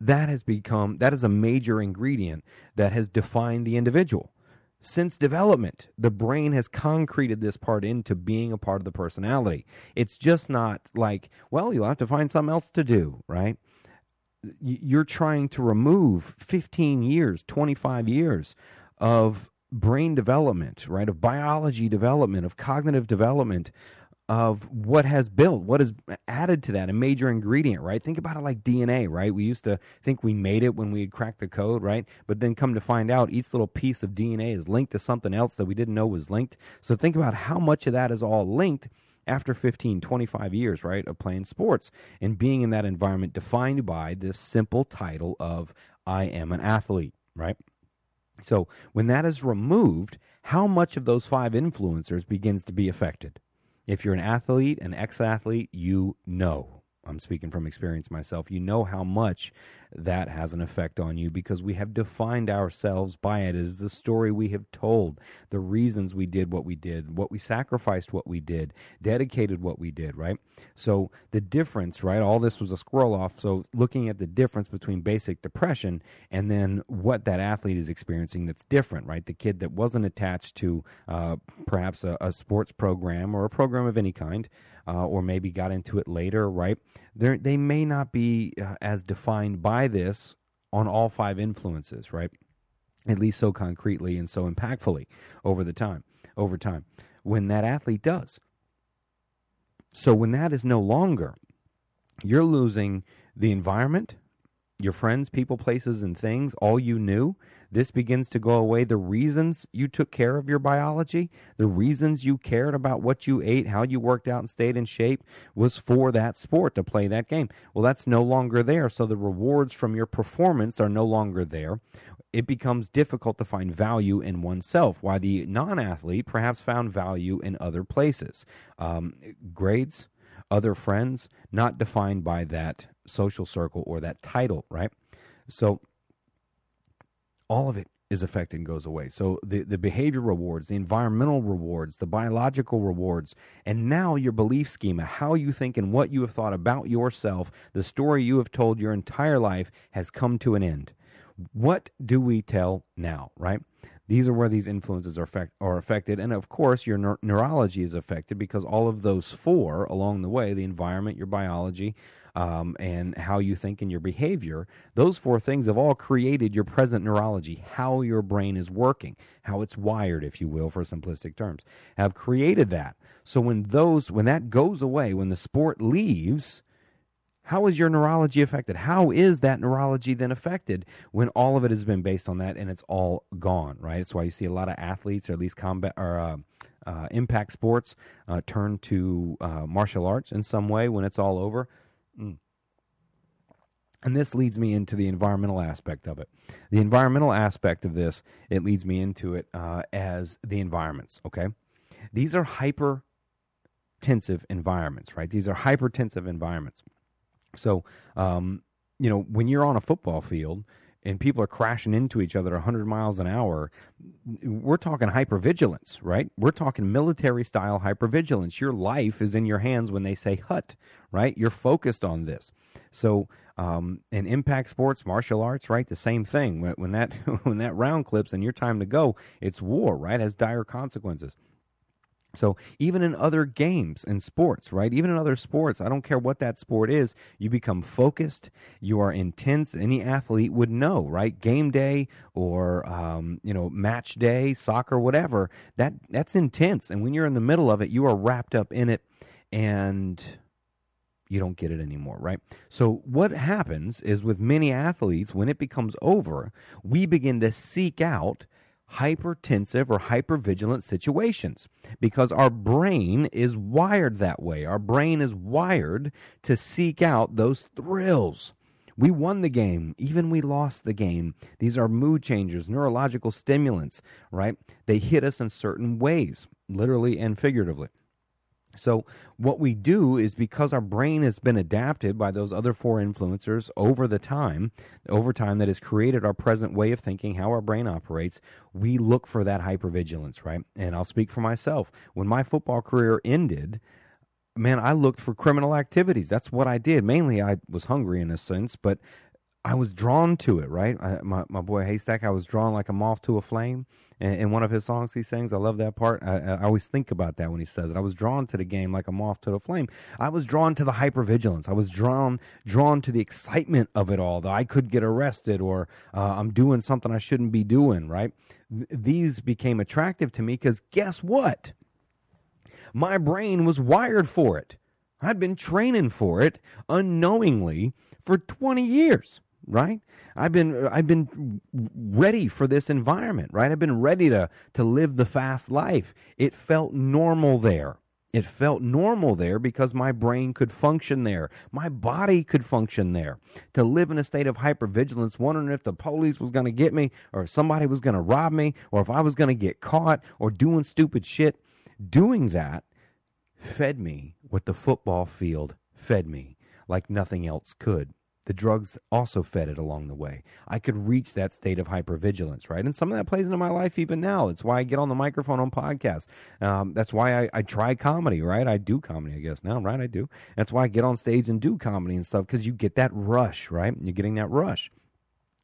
Speaker 2: That has become, that is a major ingredient that has defined the individual since development. The brain has concreted this part into being a part of the personality. It's just not like, well, you'll have to find something else to do, right? You're trying to remove 15 years, 25 years of brain development, right? Of biology development, of cognitive development, of what has built, what has added to that, a major ingredient, right? Think about it like DNA, right? We used to think we made it when we had cracked the code, right? But then come to find out each little piece of DNA is linked to something else that we didn't know was linked. So think about how much of that is all linked after 15, 25 years, right, of playing sports and being in that environment defined by this simple title of I am an athlete, right? So when that is removed, how much of those five influencers begins to be affected? If you're an athlete, an ex athlete, you know. I'm speaking from experience myself. You know how much that has an effect on you because we have defined ourselves by it. It is the story we have told, the reasons we did what we did, what we sacrificed, what we did, dedicated what we did, right? So the difference, right? All this was a squirrel off. So looking at the difference between basic depression and then what that athlete is experiencing that's different, right? The kid that wasn't attached to uh, perhaps a, a sports program or a program of any kind uh, or maybe got into it later, right? They're, they may not be uh, as defined by this on all five influences, right? At least so concretely and so impactfully over the time, over time, when that athlete does. So when that is no longer, you're losing the environment, your friends, people, places, and things, all you knew, this begins to go away. The reasons you took care of your biology, the reasons you cared about what you ate, how you worked out and stayed in shape was for that sport to play that game. Well, that's no longer there. So the rewards from your performance are no longer there. It becomes difficult to find value in oneself, while the non athlete perhaps found value in other places. Um, grades, other friends, not defined by that social circle or that title, right? So all of it is affected and goes away. So the, the behavior rewards, the environmental rewards, the biological rewards, and now your belief schema, how you think and what you have thought about yourself, the story you have told your entire life has come to an end. What do we tell now, right? These are where these influences are, are affected. And of course, your neur- neurology is affected because all of those four along the way the environment, your biology, um, and how you think and your behavior, those four things have all created your present neurology, how your brain is working, how it's wired, if you will, for simplistic terms, have created that. So when those, when that goes away, when the sport leaves, how is your neurology affected? How is that neurology then affected when all of it has been based on that and it's all gone, right? That's why you see a lot of athletes, or at least combat or uh, uh, impact sports, uh, turn to uh, martial arts in some way when it's all over. Mm. And this leads me into the environmental aspect of it. The environmental aspect of this, it leads me into it uh, as the environments, okay? These are hypertensive environments, right? These are hypertensive environments. So, um, you know, when you're on a football field, and people are crashing into each other 100 miles an hour, we're talking hypervigilance, right? We're talking military style hypervigilance. Your life is in your hands when they say hut, right? You're focused on this. So, um, in impact sports, martial arts, right? The same thing. When, that when that round clips and your time to go, it's war, right? Has dire consequences. So even in other games and sports, right? Even in other sports, I don't care what that sport is, you become focused, you are intense. Any athlete would know, right? Game day or um, you know match day, soccer, whatever. That that's intense, and when you're in the middle of it, you are wrapped up in it, and you don't get it anymore, right? So what happens is with many athletes, when it becomes over, we begin to seek out hypertensive or hypervigilant situations because our brain is wired that way. Our brain is wired to seek out those thrills. We won the game, even we lost the game. These are mood changers, neurological stimulants, right? They hit us in certain ways, literally and figuratively. So, what we do is because our brain has been adapted by those other four influencers over the time, over time that has created our present way of thinking, how our brain operates, we look for that hypervigilance, right? And I'll speak for myself. When my football career ended, man, I looked for criminal activities. That's what I did. Mainly, I was hungry in a sense, but I was drawn to it, right? I, my my boy Haystak, I was drawn like a moth to a flame. And in one of his songs, he sings, I love that part. I, I, always think about that when he says it. I was drawn to the game like a moth to the flame. I was drawn to the hypervigilance. I was drawn drawn to the excitement of it all. That I could get arrested or uh, I'm doing something I shouldn't be doing. Right? Th- these became attractive to me because guess what? My brain was wired for it. I'd been training for it unknowingly for 20 years right? I've been I've been ready for this environment, right? I've been ready to to live the fast life. It felt normal there. It felt normal there because my brain could function there. My body could function there. To live in a state of hypervigilance, wondering if the police was going to get me or if somebody was going to rob me or if I was going to get caught or doing stupid shit, doing that fed me what the football field fed me, like nothing else could. The drugs also fed it along the way. I could reach that state of hypervigilance, right? And some of that plays into my life even now. It's why I get on the microphone on podcasts. Um, that's why I, I try comedy, right? I do comedy, I guess now, right? I do. That's why I get on stage and do comedy and stuff because you get that rush, right? You're getting that rush.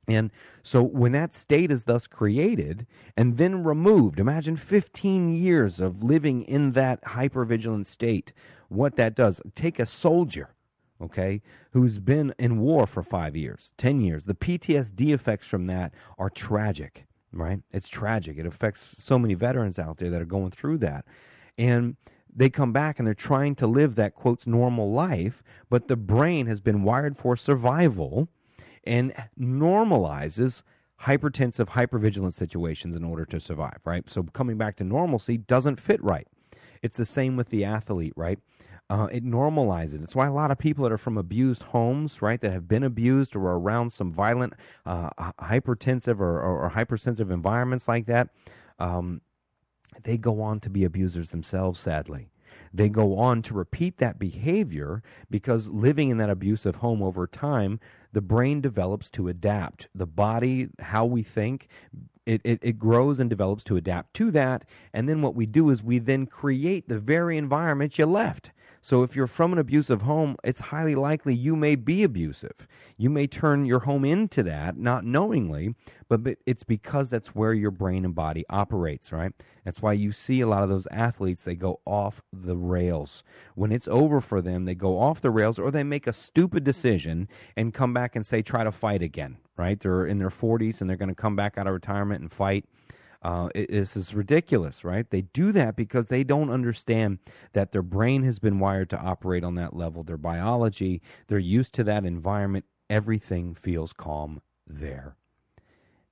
Speaker 2: And so when that state is thus created and then removed, imagine 15 years of living in that hypervigilant state, what that does. Take a soldier okay, who's been in war for five years, 10 years. The PTSD effects from that are tragic, right? It's tragic. It affects so many veterans out there that are going through that. And they come back and they're trying to live that, quote, normal life, but the brain has been wired for survival and normalizes hypertensive, hypervigilant situations in order to survive, right? So coming back to normalcy doesn't fit right. It's the same with the athlete, right? Uh, it normalizes it. It's why a lot of people that are from abused homes, right, that have been abused or around some violent, uh, hypertensive or, or, or, hypersensitive environments like that, um, they go on to be abusers themselves, sadly. They go on to repeat that behavior because living in that abusive home over time, the brain develops to adapt. The body, how we think, it, it, it, grows and develops to adapt to that. And then what we do is we then create the very environment you left. So if you're from an abusive home, it's highly likely you may be abusive. You may turn your home into that, not knowingly, but, it's because that's where your brain and body operates, right? That's why you see a lot of those athletes, they go off the rails. When it's over for them, they go off the rails or they make a stupid decision and come back and say, try to fight again, right? They're in their 40s and they're going to come back out of retirement and fight uh, it, this is ridiculous, right? They do that because they don't understand that their brain has been wired to operate on that level. Their biology, they're used to that environment. Everything feels calm there.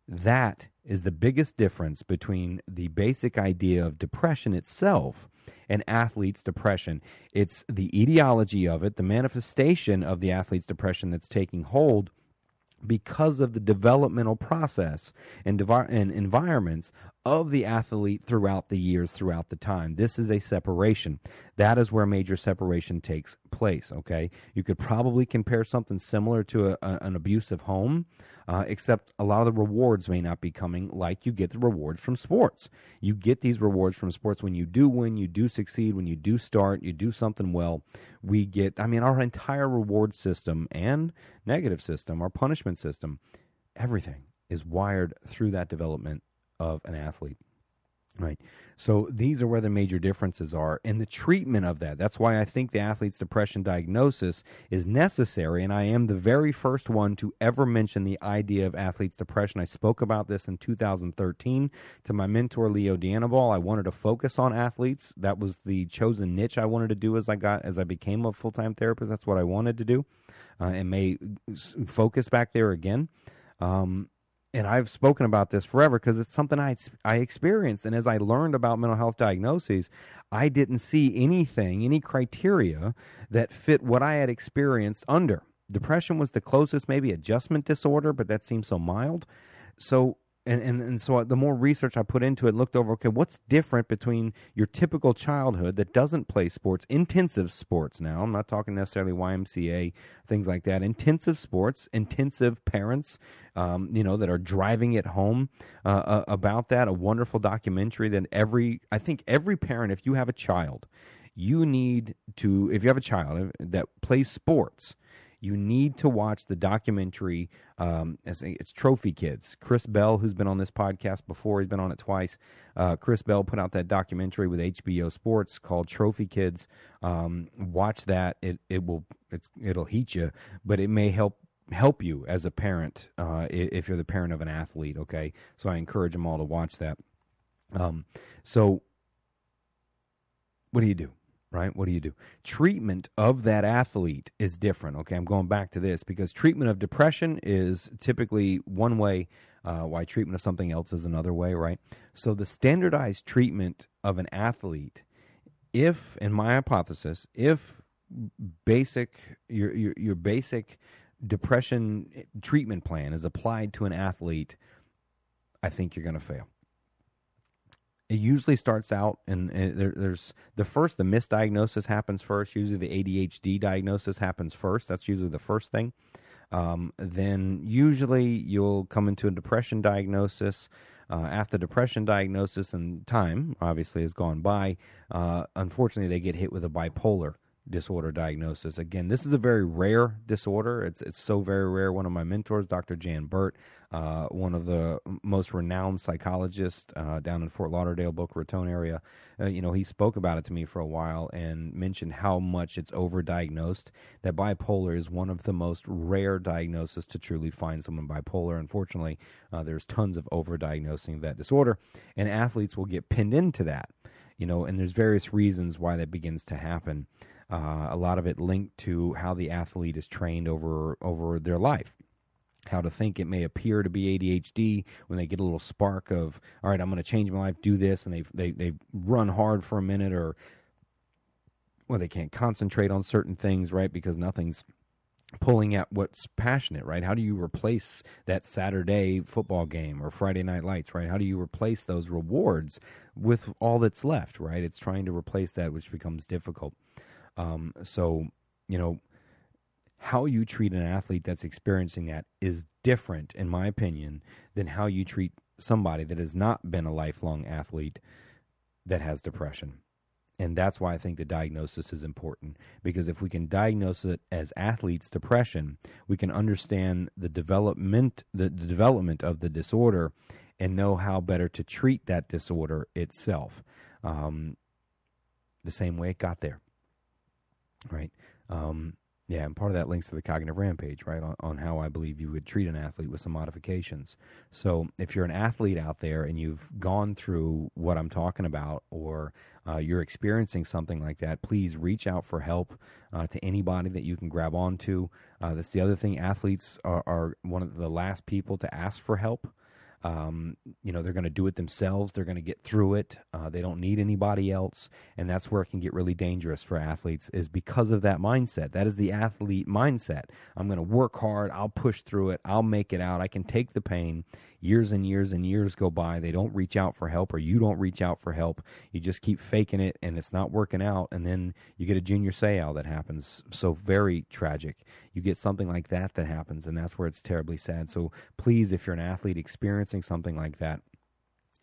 Speaker 2: That is the biggest difference between the basic idea of depression itself and athlete's depression. It's the etiology of it, the manifestation of the athlete's depression that's taking hold because of the developmental process and, devi- and environments of the athlete throughout the years, throughout the time. This is a separation. That is where major separation takes place. Okay, you could probably compare something similar to a, a, an abusive home, uh, except a lot of the rewards may not be coming like you get the rewards from sports. You get these rewards from sports when you do win, you do succeed, when you do start, you do something well. We get, I mean, our entire reward system and negative system, our punishment system, everything is wired through that development of an athlete. Right. So these are where the major differences are and the treatment of that. That's why I think the athlete's depression diagnosis is necessary. And I am the very first one to ever mention the idea of athlete's depression. I spoke about this in 2013 to my mentor, Leo Dianabol. I wanted to focus on athletes. That was the chosen niche I wanted to do as I got, as I became a full time therapist. That's what I wanted to do uh, and may focus back there again. Um, and I've spoken about this forever because it's something I I experienced. And as I learned about mental health diagnoses, I didn't see anything, any criteria that fit what I had experienced under. Depression was the closest, maybe adjustment disorder, but that seems so mild. So and, and and so the more research I put into it, looked over, okay, what's different between your typical childhood that doesn't play sports, intensive sports now, I'm not talking necessarily YMCA, things like that, intensive sports, intensive parents, um, you know, that are driving it home uh, uh, about that, a wonderful documentary that every, I think every parent, if you have a child, you need to, if you have a child that plays sports, you need to watch the documentary. Um, it's Trophy Kids. Chris Bell, who's been on this podcast before, he's been on it twice. Uh, Chris Bell put out that documentary with HBO Sports called Trophy Kids. Um, watch that. It it will it's it'll heat you, but it may help help you as a parent uh, if you're the parent of an athlete. Okay, so I encourage them all to watch that. Um, so, what do you do? Right? What do you do? Treatment of that athlete is different. Okay, I'm going back to this because treatment of depression is typically one way, uh, why treatment of something else is another way, right? So the standardized treatment of an athlete, if, in my hypothesis, if basic your your, your basic depression treatment plan is applied to an athlete, I think you're going to fail. It usually starts out and, there, there's the first the misdiagnosis happens first. Usually the adhd diagnosis happens first. That's usually the first thing. Um, then usually you'll come into a depression diagnosis. Uh, after depression diagnosis and time obviously has gone by uh, unfortunately they get hit with a bipolar disorder diagnosis. Again, this is a very rare disorder. It's it's so very rare. One of my mentors, Dr. Jan Burt, uh, one of the most renowned psychologists uh, down in Fort Lauderdale, Boca Raton area, uh, you know, he spoke about it to me for a while and mentioned how much it's overdiagnosed. That bipolar is one of the most rare diagnoses to truly find someone bipolar. Unfortunately, uh, there's tons of overdiagnosing of that disorder, and athletes will get pinned into that. You know, and there's various reasons why that begins to happen. Uh, a lot of it linked to how the athlete is trained over over their life how to think. It may appear to be ADHD when they get a little spark of all right I'm going to change my life do this and they they they run hard for a minute or well they can't concentrate on certain things right because nothing's pulling at what's passionate right? How do you replace that Saturday football game or Friday night lights right? How do you replace those rewards with all that's left right? It's trying to replace that which becomes difficult um, so, you know, how you treat an athlete that's experiencing that is different, in my opinion, than how you treat somebody that has not been a lifelong athlete that has depression. And that's why I think the diagnosis is important because if we can diagnose it as athletes depression, we can understand the development the, the development of the disorder and know how better to treat that disorder itself. Um, the same way it got there right? Um, yeah, and part of that links to the cognitive rampage, right? On, on how I believe you would treat an athlete with some modifications. So, if you're an athlete out there and you've gone through what I'm talking about, or uh, you're experiencing something like that, please reach out for help uh, to anybody that you can grab onto. Uh, that's the other thing. Athletes are, are one of the last people to ask for help. Um, you know, they're going to do it themselves. They're going to get through it. Uh, they don't need anybody else, and that's where it can get really dangerous for athletes. Is because of that mindset. That is the athlete mindset. I'm going to work hard. I'll push through it. I'll make it out. I can take the pain years and years and years go by. They don't reach out for help, or you don't reach out for help. You just keep faking it, and it's not working out. And then you get a Junior Seau that happens. So very tragic. You get something like that that happens, and that's where it's terribly sad. So please, if you're an athlete experiencing something like that,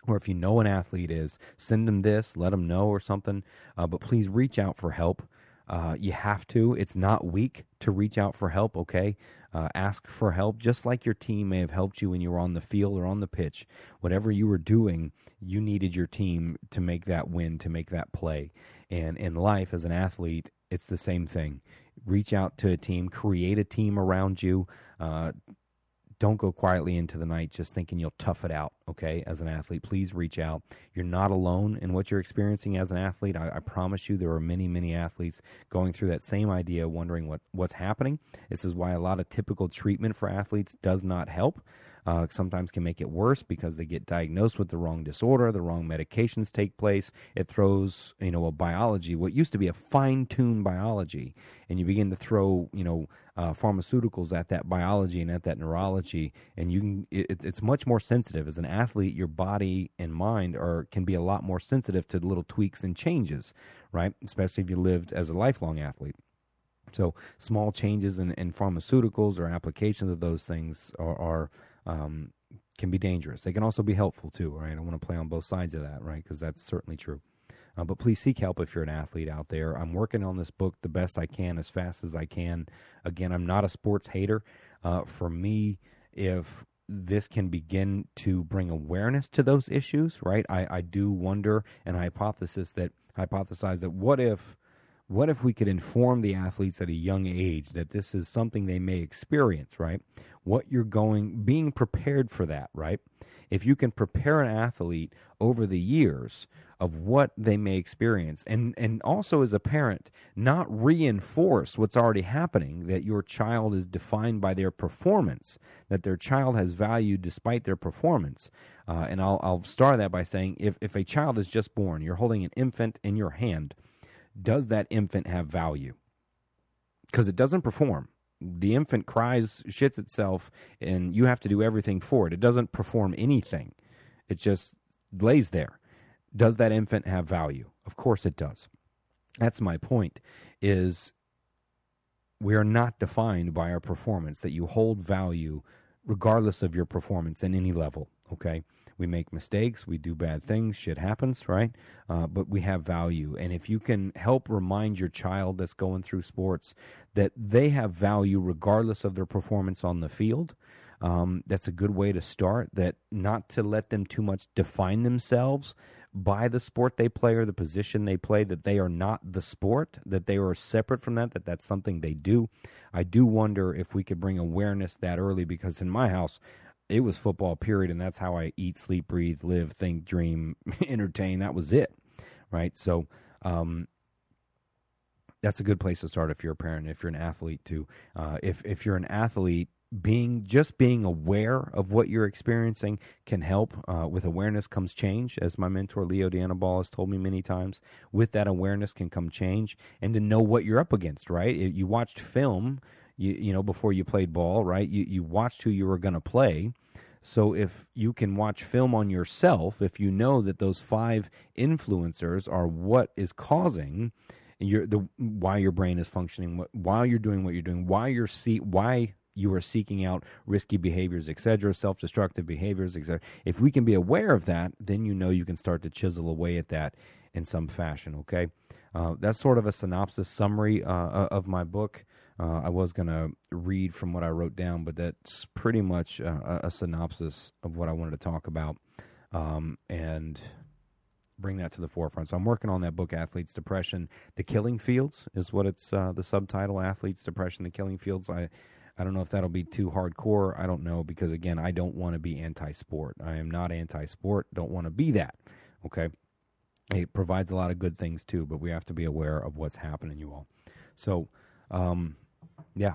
Speaker 2: or if you know an athlete is, send them this, let them know or something. Uh, but please reach out for help. Uh, you have to. It's not weak to reach out for help, okay? Uh, ask for help, just like your team may have helped you when you were on the field or on the pitch. Whatever you were doing, you needed your team to make that win, to make that play. And in life, as an athlete, it's the same thing. Reach out to a team, create a team around you. Uh, don't go quietly into the night just thinking you'll tough it out, okay? As an athlete, please reach out. You're not alone in what you're experiencing as an athlete. I, I, promise you, there are many, many athletes going through that same idea, wondering what, what's happening. This is why a lot of typical treatment for athletes does not help uh, sometimes can make it worse because they get diagnosed with the wrong disorder, the wrong medications take place. It throws, you know, a biology, what used to be a fine-tuned biology, and you begin to throw, you know, uh, pharmaceuticals at that biology and at that neurology, and you can. It, it's much more sensitive as an athlete. Your body and mind are can be a lot more sensitive to little tweaks and changes, right? Especially if you lived as a lifelong athlete. So small changes in, in pharmaceuticals or applications of those things are, are um, can be dangerous. They can also be helpful too, right? I want to play on both sides of that, right? Because that's certainly true. Uh, but please seek help if you're an athlete out there. I'm working on this book the best I can, as fast as I can. Again, I'm not a sports hater. Uh, for me, if this can begin to bring awareness to those issues, right? I, I do wonder and hypothesis that hypothesize that what if what if we could inform the athletes at a young age that this is something they may experience, right? What you're going, being prepared for that, right? If you can prepare an athlete over the years of what they may experience, and, and also as a parent, not reinforce what's already happening, that your child is defined by their performance, that their child has value despite their performance. Uh, and I'll, I'll start that by saying if, if a child is just born, you're holding an infant in your hand does that infant have value? Because it doesn't perform. The infant cries, shits itself, and you have to do everything for it. It doesn't perform anything. It just lays there. Does that infant have value? Of course it does. That's my point is we are not defined by our performance that you hold value regardless of your performance in any level, okay? We make mistakes, we do bad things, shit happens, right? Uh, but we have value. And if you can help remind your child that's going through sports that they have value regardless of their performance on the field, um, that's a good way to start. That not to let them too much define themselves by the sport they play or the position they play, that they are not the sport, that they are separate from that, that that's something they do. I do wonder if we could bring awareness that early because in my house, it was football period and that's how i eat sleep breathe live think dream entertain. That was it right? So um, that's a good place to start if you're a parent if you're an athlete too. Uh, if if you're an athlete being just being aware of what you're experiencing can help. Uh, with awareness comes change as my mentor leo D'Anibal has told me many times. With that awareness can come change and to know what you're up against right? You watched film you you know before you played ball, right? You you watched who you were going to play. So if you can watch film on yourself, if you know that those five influencers are what is causing your the why your brain is functioning, what, while you're doing what you're doing, why you're see why you are seeking out risky behaviors, etc., self-destructive behaviors, etc. If we can be aware of that, then you know you can start to chisel away at that in some fashion. Okay, uh, that's sort of a synopsis summary uh, of my book. Uh, I was going to read from what I wrote down, but that's pretty much uh, a, synopsis of what I wanted to talk about um, and bring that to the forefront. So I'm working on that book, Athletes Depression. The Killing Fields is what it's uh, the subtitle, Athletes Depression, The Killing Fields. I, I don't know if that'll be too hardcore. I don't know because, again, I don't want to be anti sport. I am not anti sport, don't want to be that. Okay. It provides a lot of good things too, but we have to be aware of what's happening, you all. So, um, yeah.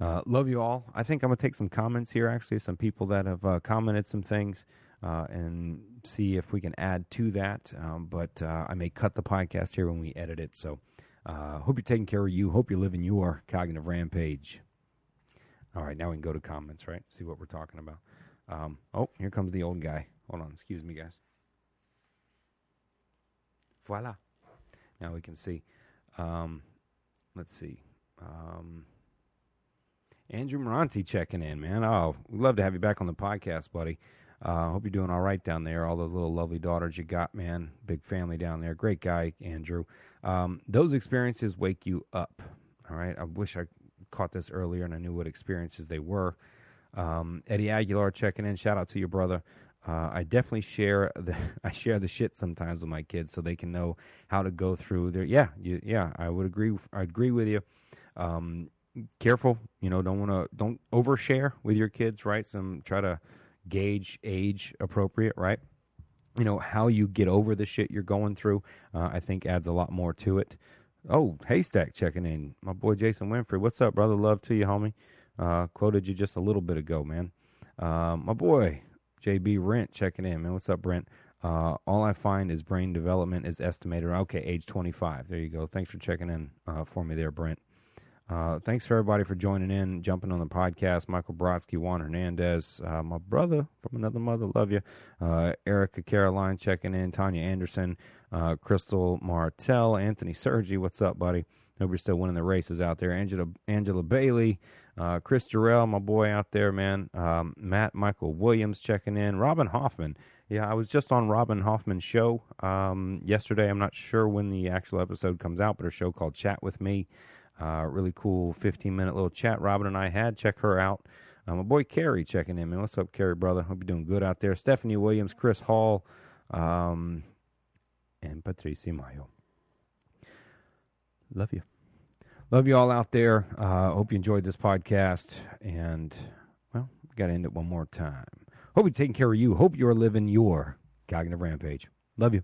Speaker 2: Uh, love you all. I think I'm going to take some comments here, actually, some people that have uh, commented some things uh, and see if we can add to that. Um, but uh, I may cut the podcast here when we edit it. So uh, hope you're taking care of you. Hope you're living your cognitive rampage. All right, now we can go to comments, right? See what we're talking about. Um, oh, here comes the old guy. Hold on. Excuse me, guys. Voila. Now we can see. Um, let's see. Um, Andrew Moranti checking in, man. Oh, we'd love to have you back on the podcast, buddy. Uh, hope you're doing all right down there. All those little lovely daughters you got, man. Big family down there. Great guy, Andrew. Um, those experiences wake you up. All right. I wish I caught this earlier and I knew what experiences they were. Um, Eddie Aguilar checking in. Shout out to your brother. Uh, I definitely share the I share the shit sometimes with my kids so they can know how to go through their yeah you, yeah I would agree I agree with you. Um, careful. You know, don't want to don't overshare with your kids, right? Some try to gauge age appropriate, right? You know how you get over the shit you're going through. Uh, I think adds a lot more to it. Oh, Haystak checking in, my boy Jason Winfree. What's up, brother? Love to you, homie. Uh, quoted you just a little bit ago, man. Uh, my boy JB Rent checking in, man. What's up, Brent? Uh, all I find is brain development is estimated. Okay, age 25. There you go. Thanks for checking in uh, for me there, Brent. Uh, thanks for everybody for joining in, jumping on the podcast. Michael Brodsky, Juan Hernandez, uh, my brother from another mother, love you. Uh, Erica Caroline checking in, Tanya Anderson, uh, Crystal Martell, Anthony Sergi, what's up, buddy? You're still winning the races out there. Angela Angela Bailey, uh, Chris Jarrell, my boy out there, man. Um, Matt Michael Williams checking in. Robin Hoffman. Yeah, I was just on Robin Hoffman's show um, yesterday. I'm not sure when the actual episode comes out, but a show called Chat with Me. Uh, really cool 15 minute little chat Robin and I had. Check her out. Uh, my boy Kerry checking in, man. What's up, Kerry, brother? Hope you're doing good out there. Stephanie Williams, Chris Hall, um, and Patricia Mayo. Love you. Love you all out there. Uh, hope you enjoyed this podcast. And, well, got to end it one more time. Hope you're taking care of you. Hope you're living your cognitive rampage. Love you.